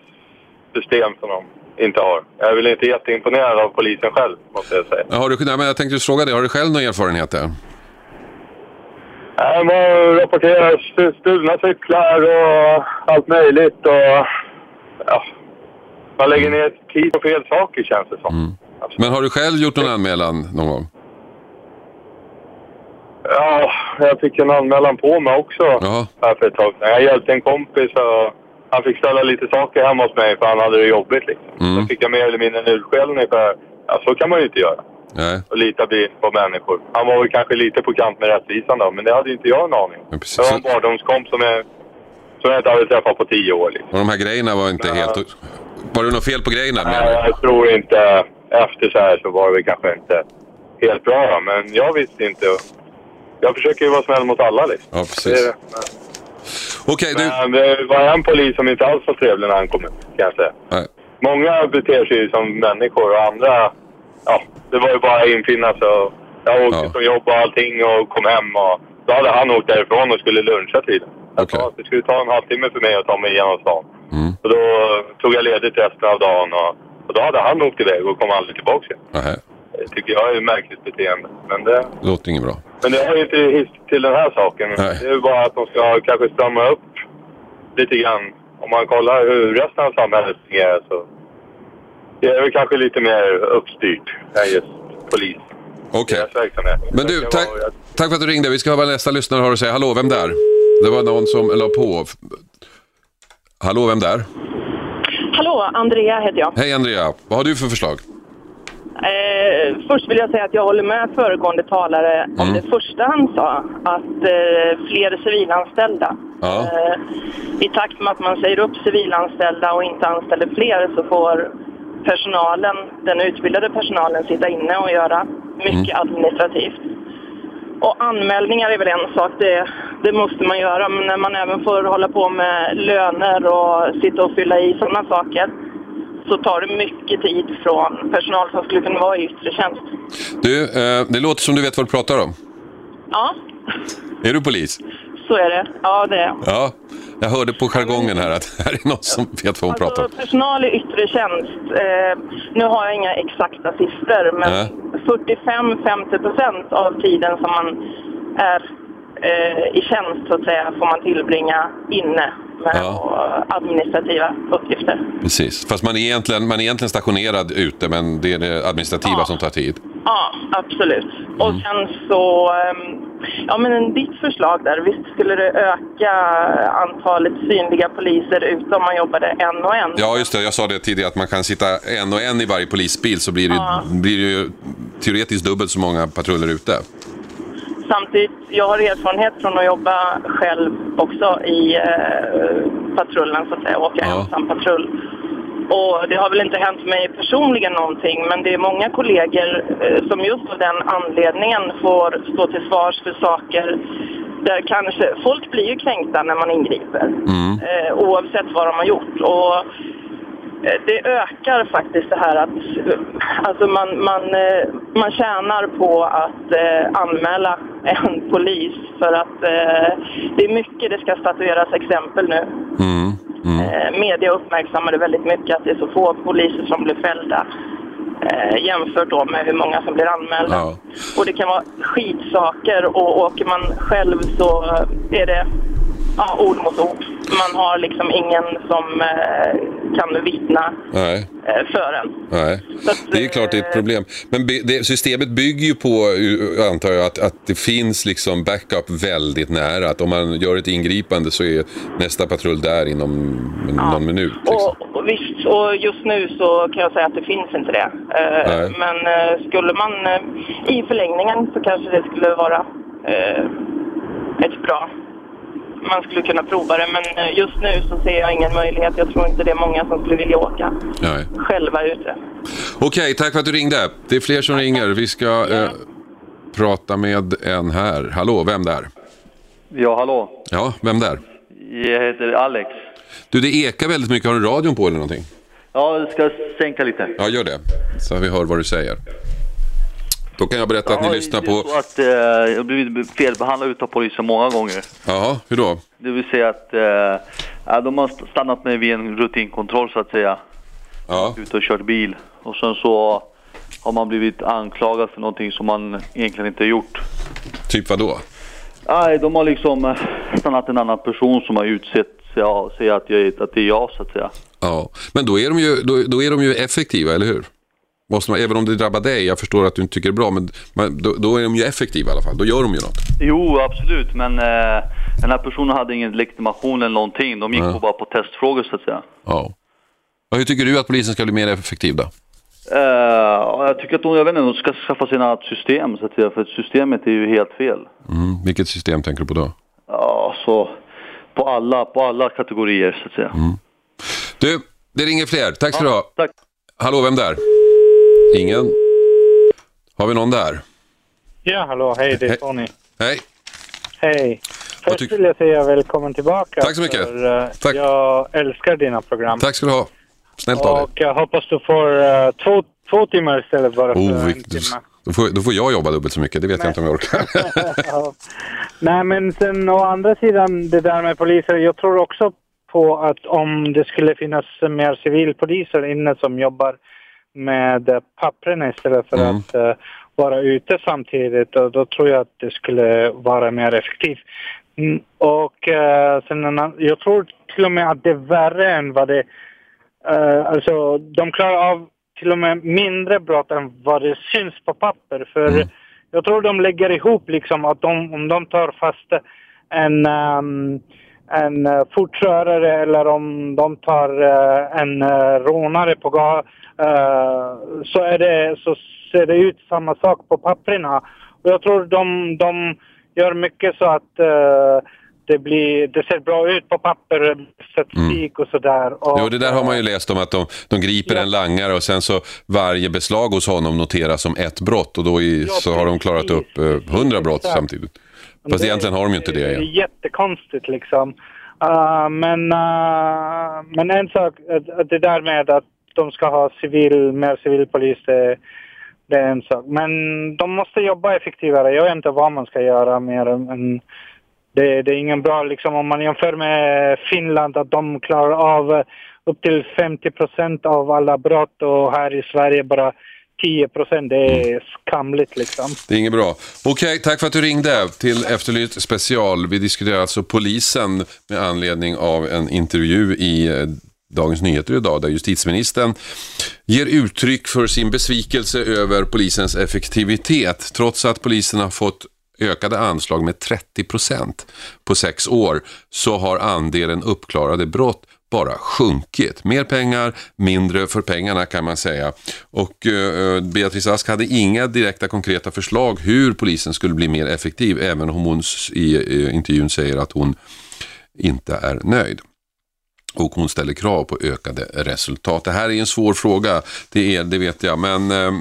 system som de inte har. Jag är väl inte jätteimponerad av polisen själv, måste jag säga. Har du, men jag tänkte fråga dig, har du själv några erfarenheter? Nej, Man rapporterar st- stulna cyklar och allt möjligt och ja, man lägger ner tid på fel saker känns det som. Men har du själv gjort någon anmälan någon gång? Ja, jag fick en anmälan på mig också här för ett tag sedan. Jag hjälpte en kompis och han fick ställa lite saker hemma hos mig för han hade det jobbigt liksom. Mm. Så fick jag mer eller mindre en utskällning för ja, så kan man ju inte göra. Nej. Och lita på människor. Han var väl kanske lite på kant med rättvisan då, men det hade inte jag en aning om. Det var en barndomskompis som jag, som jag inte hade träffat på tio år. Liksom. Och de här grejerna var inte helt... Var det något fel på grejerna? Nej, jag tror inte... Efter så här så var det väl kanske inte helt bra, då, men jag visste inte. Jag försöker ju vara snäll mot alla liksom. Ja, precis. Okej, du... Men det var en polis som inte alls var trevlig när han kom ut, kan jag säga. Nej. Många beter sig ju som människor och andra... Ja, det var ju bara att infinna sig. och Jag åkte från jobb och allting och kom hem och då hade han åkt därifrån och skulle luncha tiden. Jag sa att det skulle ta en halvtimme för mig att ta mig igenom stan. Och då tog jag ledigt resten av dagen och, och då hade han åkt iväg och kom aldrig tillbaka igen. Nähä, Det tycker jag är ett märkligt beteende. Men det, det låter inget bra. Men det har ju inte till den här saken. Det är ju bara att de ska kanske strama upp lite grann. Om man kollar hur resten av samhället fungerar så det är väl kanske lite mer uppstyrt än just polis. Okej. Verksamhet. Men du, tack, tack för att du ringde. Vi ska höra vad nästa lyssnare har att säga. Hallå, vem där? Det var någon som la på. Hallå, vem där? Hallå, Andrea heter jag. Hej Andrea, vad har du för förslag? Eh, först vill jag säga att jag håller med föregående talare om det första han sa, att eh, fler civilanställda. Ja. Eh, I takt med att man säger upp civilanställda och inte anställer fler så får personalen, den utbildade personalen sitta inne och göra mycket administrativt. Och anmälningar är väl en sak, det, det måste man göra. Men när man även får hålla på med löner och sitta och fylla i sådana saker så tar det mycket tid från personal som skulle kunna vara i yttre tjänst. Du, eh, det låter som du vet vad du pratar om. Ja, Är du polis? så är det. Ja, det är jag. Ja, jag hörde på jargongen här att här är någon som vet vad hon pratar om. Personal i yttre tjänst, eh, nu har jag inga exakta siffror, men Nej. 45-50 procent av tiden som man är eh, i tjänst så att säga får man tillbringa inne med och administrativa uppgifter. Precis, fast man är egentligen, man är egentligen stationerad ute men det är det administrativa som tar tid. Ja, absolut. Och sen så, ehm, ja men ditt förslag där, visst skulle det öka antalet synliga poliser ute om man jobbade en och en? Ja, just det. Jag sa det tidigare att man kan sitta en och en i varje polisbil så blir det, Ja. blir det ju teoretiskt dubbelt så många patruller ute. Samtidigt, jag har erfarenhet från att jobba själv också i eh, patrullen så att säga, åka ensam patrull. Och det har väl inte hänt mig personligen någonting, men det är många kollegor eh, som just av den anledningen får stå till svars för saker där kanske, folk blir ju kränkta när man ingriper, eh, oavsett vad de har gjort. Och det ökar faktiskt det här att alltså man, man, eh, man tjänar på att eh, anmäla en polis för att eh, det är mycket det ska statueras exempel nu. Eh, media uppmärksammade väldigt mycket att det är så få poliser som blir fällda jämfört då med hur många som blir anmälda. Och det kan vara skitsaker och åker man själv så är det ja, ord mot ord. Man har liksom ingen som eh, kan vittna Nej. eh, för en. Nej, det är klart det är ett problem. Men det, systemet bygger ju på, antar jag, att, att det finns liksom backup väldigt nära. Att om man gör ett ingripande så är nästa patrull där inom en- någon minut. Och, och visst, och just nu så kan jag säga att det finns inte det. Eh, men eh, skulle man eh, i förlängningen så kanske det skulle vara eh, ett bra man skulle kunna prova det men eh, just nu så ser jag ingen möjlighet. Jag tror inte det är många som skulle vilja åka Nej. själva ute. Okej, tack för att du ringde. Det är fler som ringer. Vi ska eh, prata med en här. Hallå, vem där? Ja, hallå. Ja, vem där? Jag heter Alex. Du, det ekar väldigt mycket. Har du radion på eller någonting? Ja, jag ska sänka lite. Ja, gör det. Så vi hör vad du säger. Då kan jag berätta att ni lyssnar på... så att eh, jag har blivit felbehandlad utav polisen många gånger. Jaha, hur då? Det vill säga att eh, ja, de har stannat mig vid en rutinkontroll så att säga. Ja. Ute och kört bil. Och sen så har man blivit anklagad för någonting som man egentligen inte gjort. Typ vad då? Nej, de har liksom eh, stannat en annan person som har utsett sig säger att, jag, att det är jag så att säga. Ja, men då är de ju, då, då är de ju effektiva, eller hur? Måste man, även om det drabbar dig, jag förstår att du inte tycker det är bra, men, men då, då är de ju effektiva i alla fall. Då gör de ju något. Jo, absolut, men eh, den här personen hade ingen legitimation eller någonting. De gick Ja. på bara på testfrågor så att säga. Ja. Och hur tycker du att polisen ska bli mer effektiv då? Eh, jag tycker att de, jag vet inte, de ska skaffa sig ett system så att säga, för systemet är ju helt fel. Mm. Vilket system tänker du på då? Ja, så på alla, på alla kategorier så att säga. Du, det ringer fler. Tack ska du ha. Tack. Hallå, vem där? Ingen? Har vi någon där? Ja, hallå, hej, det är. Tony. Hej. Hej. Först vill jag säga välkommen tillbaka. Tack så mycket. För, eh, Tack. Jag älskar dina program. Tack ska du ha. Snällt av dig. Och jag hoppas du får eh, två, två timmar istället bara för Oh, en timme. då, får, då får jag jobba dubbelt så mycket. Det vet jag inte om jag orkar. ja. Nej, men sen å andra sidan, det där med poliser. Jag tror också på att om det skulle finnas mer civilpoliser inne som jobbar med eh, papperna istället för Mm. att eh, vara ute samtidigt, och då tror jag att det skulle vara mer effektivt. Mm, och eh, sen jag tror till och med att det är värre än vad det... eh, alltså, de klarar av till och med mindre brott än vad det syns på papper. För jag tror de lägger ihop liksom att de, om de tar fast en, um, en uh, fortkörare eller om de tar eh, en uh, rånare på gatan så, är det, så ser det ut samma sak på papperna. Och jag tror de, de gör mycket så att eh, det, blir, det ser bra ut på papper, statistik och sådär. Och, Jo, det där har man ju läst om att de, de griper en langare och sen så varje beslag hos honom noteras som ett brott och då i, så har de klarat upp eh, hundra brott Exakt. samtidigt. Fast egentligen har de ju inte det Det är jättekonstigt liksom. Uh, men, uh, men en sak, att- det där med att de ska ha civil, mer civilpolis, det, det är en sak. Men de måste jobba effektivare. Jag vet inte vad man ska göra mer än det, det är ingen bra, liksom om man jämför med Finland, att de klarar av upp till 50 procent av alla brott och här i Sverige bara 10 procent. Det är skamligt liksom. Det är inget bra. Okej, tack för att du ringde till Efterlyst special. Vi diskuterar alltså polisen med anledning av en intervju i eh, Dagens Nyheter idag där justitieministern ger uttryck för sin besvikelse över polisens effektivitet. Trots att polisen har fått ökade anslag med 30 procent på sex år så har andelen uppklarade brott bara sjunkit. Mer pengar, mindre för pengarna kan man säga. Och eh, eh, Beatrice Ask hade inga direkta konkreta förslag hur polisen skulle bli mer effektiv, även om hon i eh, intervjun säger att hon inte är nöjd. Och hon ställer krav på ökade resultat. Det här är en svår fråga, det, är, det vet jag, men eh,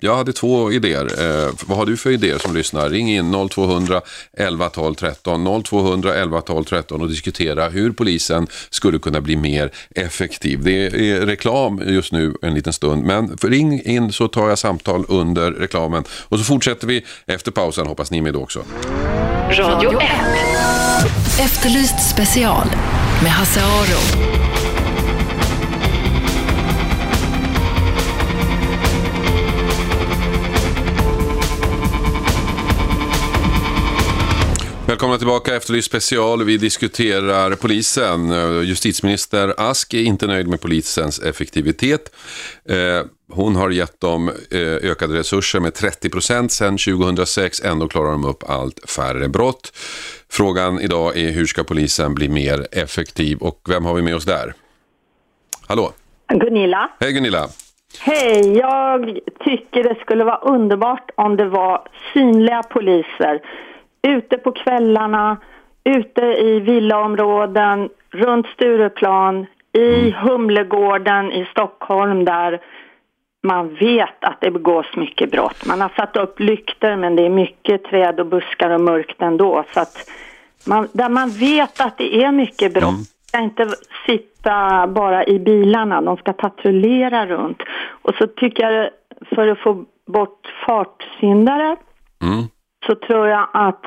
jag hade två idéer. Eh, vad har du för idéer som lyssnar? Ring in 0200 11 12 13 0200 11 12 13 och diskutera hur polisen skulle kunna bli mer effektiv. Det är reklam just nu en liten stund, men för ring in så tar jag samtal under reklamen och så fortsätter vi efter pausen. Hoppas ni är med då också. Radio 1. Efterlyst special med Hasse Aro. Välkomna tillbaka Efterlyst special. Vi diskuterar polisen. Eh, Justitieminister Ask är inte nöjd med polisens effektivitet. Eh, Hon har gett dem eh, ökade resurser med 30 procent sedan 2006. Ändå klarar de upp allt färre brott. Frågan idag är hur ska polisen bli mer effektiv och vem har vi med oss där? Hallå? Gunilla. Hej Gunilla. Hej, jag tycker det skulle vara underbart om det var synliga poliser ute på kvällarna, ute i villaområden, runt Stureplan, i Humlegården i Stockholm där man vet att det begås mycket brott. Man har satt upp lykter men det är mycket träd och buskar och mörkt ändå. Så att man, där man vet att det är mycket brott. De ska inte sitta bara i bilarna, de ska patrullera runt. Och så tycker jag för att få bort fartsyndare Mm. Så tror jag att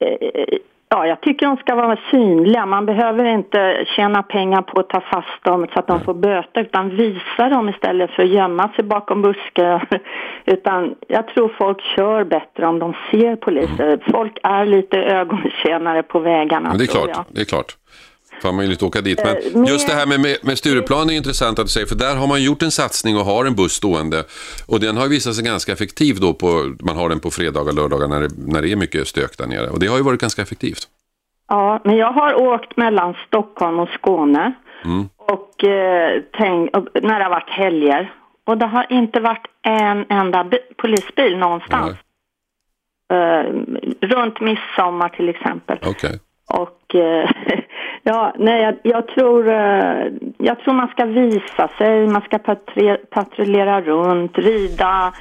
eh, Ja, jag tycker de ska vara synliga. Man behöver inte tjäna pengar på att ta fast dem så att de får böter, utan visa dem istället för att gömma sig bakom buskar. Utan jag tror folk kör bättre om de ser poliser. Folk är lite ögontjänare på vägarna, Men det är klart, det är klart. Får man ju lite åka dit. Men Eh, just det här med, med, med Stureplan är intressant att du säger, för där har man gjort en satsning och har en buss stående. Och den har visat sig ganska effektiv då, på, man har den på fredagar och lördagar när det, när det är mycket stök där nere. Och det har ju varit ganska effektivt. Ja, men jag har åkt mellan Stockholm och Skåne Mm. och eh, tänk, och, när det har varit helger. Och det har inte varit en enda bi- polisbil någonstans. Eh, runt midsommar till exempel. Okej. Och eh, ja, nej, jag, jag, tror, eh, jag tror man ska visa sig, man ska patre, patrullera runt, rida.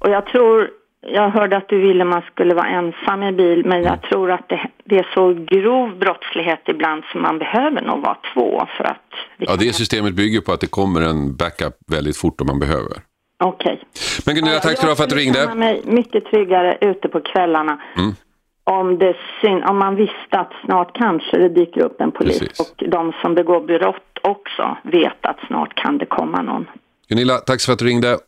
Och jag tror, jag hörde att du ville man skulle vara ensam i bil, men jag tror att det, det är så grov brottslighet ibland som man behöver nog vara två för att... Ja, det systemet bygger på att det kommer en backup väldigt fort om man behöver. Okej. Men Gunilla, tack ha för att du Jag känner ringde. mig mycket tryggare ute på kvällarna. Mm. Om, det syn, om man visste att snart kanske det dyker upp en polis och de som begår brott också vet att snart kan det komma någon. Gunilla, tack för att du ringde.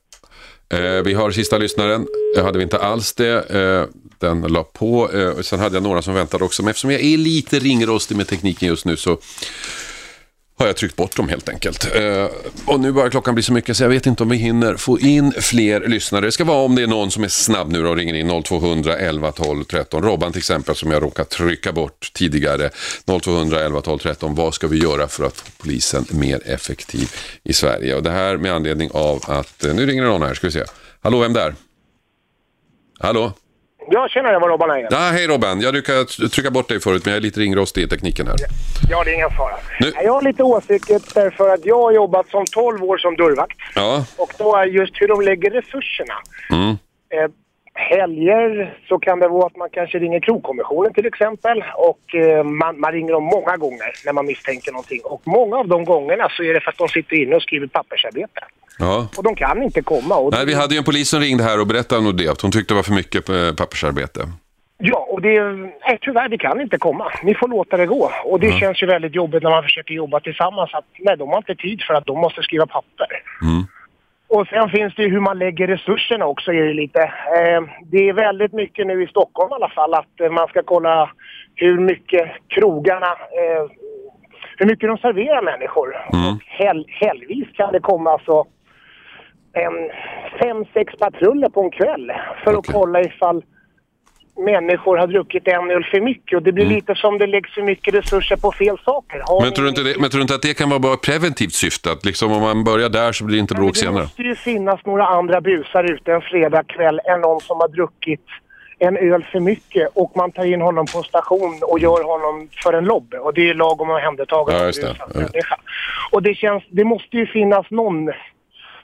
Eh, vi har sista lyssnaren. Det hade vi inte alls det. Eh, den la på. Eh, sen hade jag några som väntade också. Men eftersom jag är lite ringrostig med tekniken just nu så har jag tryckt bort dem helt enkelt. Eh, och nu börjar klockan bli så mycket så jag vet inte om vi hinner få in fler lyssnare. Det ska vara om det är någon som är snabb nu och ringer in 0200 11 12 13. Robban till exempel som jag råkat trycka bort tidigare. 0200 11 12 13. Vad ska vi göra för att få polisen mer effektiv i Sverige? Och det här med anledning av att, eh, nu ringer det någon här, ska vi se. Hallå, vem där? Hallå? Ja, tjena, det var Robban här igen. Ja, hej Robban, jag brukar trycka bort dig förut men jag är lite ringrostig i tekniken här. Ja, det är ingen fara. Nu- Jag har lite åsikter för att jag har jobbat som 12 år som dörrvakt. Ja, Och då är just hur de lägger resurserna. mm. Eh, helger så kan det vara att man kanske ringer krogkommissionen till exempel. Och eh, man, man ringer dem många gånger när man misstänker någonting. Och många av de gångerna så är det för att de sitter inne och skriver pappersarbete. ja. Och de kan inte komma. Och Nej, vi hade ju en polis som ringde här och berättade nog det, att hon tyckte det var för mycket eh, pappersarbete. Ja, och det nej, tyvärr, det kan inte komma. Ni får låta det gå. Och det Ja. känns ju väldigt jobbigt när man försöker jobba tillsammans. Att, nej, de har inte tid för att de måste skriva papper. Mm. Och sen finns det ju hur man lägger resurserna också. Är det, lite. Eh, det är väldigt mycket nu i Stockholm i alla fall att eh, man ska kolla hur mycket krogarna, eh, hur mycket de serverar människor. Mm. Hel, helgvis kan det komma alltså en fem, sex patruller på en kväll för att kolla ifall människor har druckit en öl för mycket och det blir lite som det läggs för mycket resurser på fel saker. Har Men tror, du inte det, men tror inte att det kan vara bara preventivt syfte? Att liksom om man börjar där så blir det inte bråk Det senare? måste ju finnas några andra busar ute en fredagkväll än någon som har druckit en öl för mycket och man tar in honom på station och gör honom för en lobby. Och det är lag om omhändertagande Ja, just det. Ja. Och det känns, det måste ju finnas någon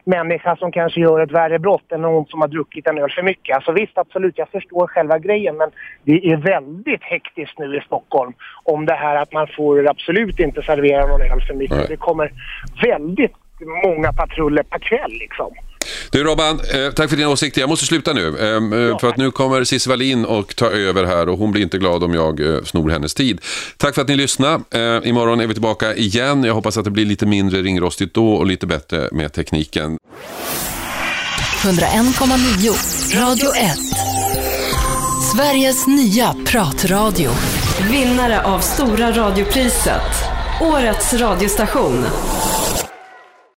människa som kanske gör ett värre brott än någon som har druckit en öl för mycket. Alltså visst, absolut, jag förstår själva grejen men det är väldigt hektiskt nu i Stockholm om det här att man får absolut inte servera någon öl för mycket. Nej. Det kommer väldigt många patruller per kväll liksom. Du Robban, eh, tack för din åsikt. Jag måste sluta nu. Eh, eh, för att nu kommer Cissi Wallin och ta över här och hon blir inte glad om jag eh, snor hennes tid. Tack för att ni lyssnade. Imorgon är vi tillbaka igen. Jag hoppas att det blir lite mindre ringrostigt då och lite bättre med tekniken. 101,9 Radio 1. Sveriges nya pratradio. Vinnare av Stora radiopriset. Årets radiostation.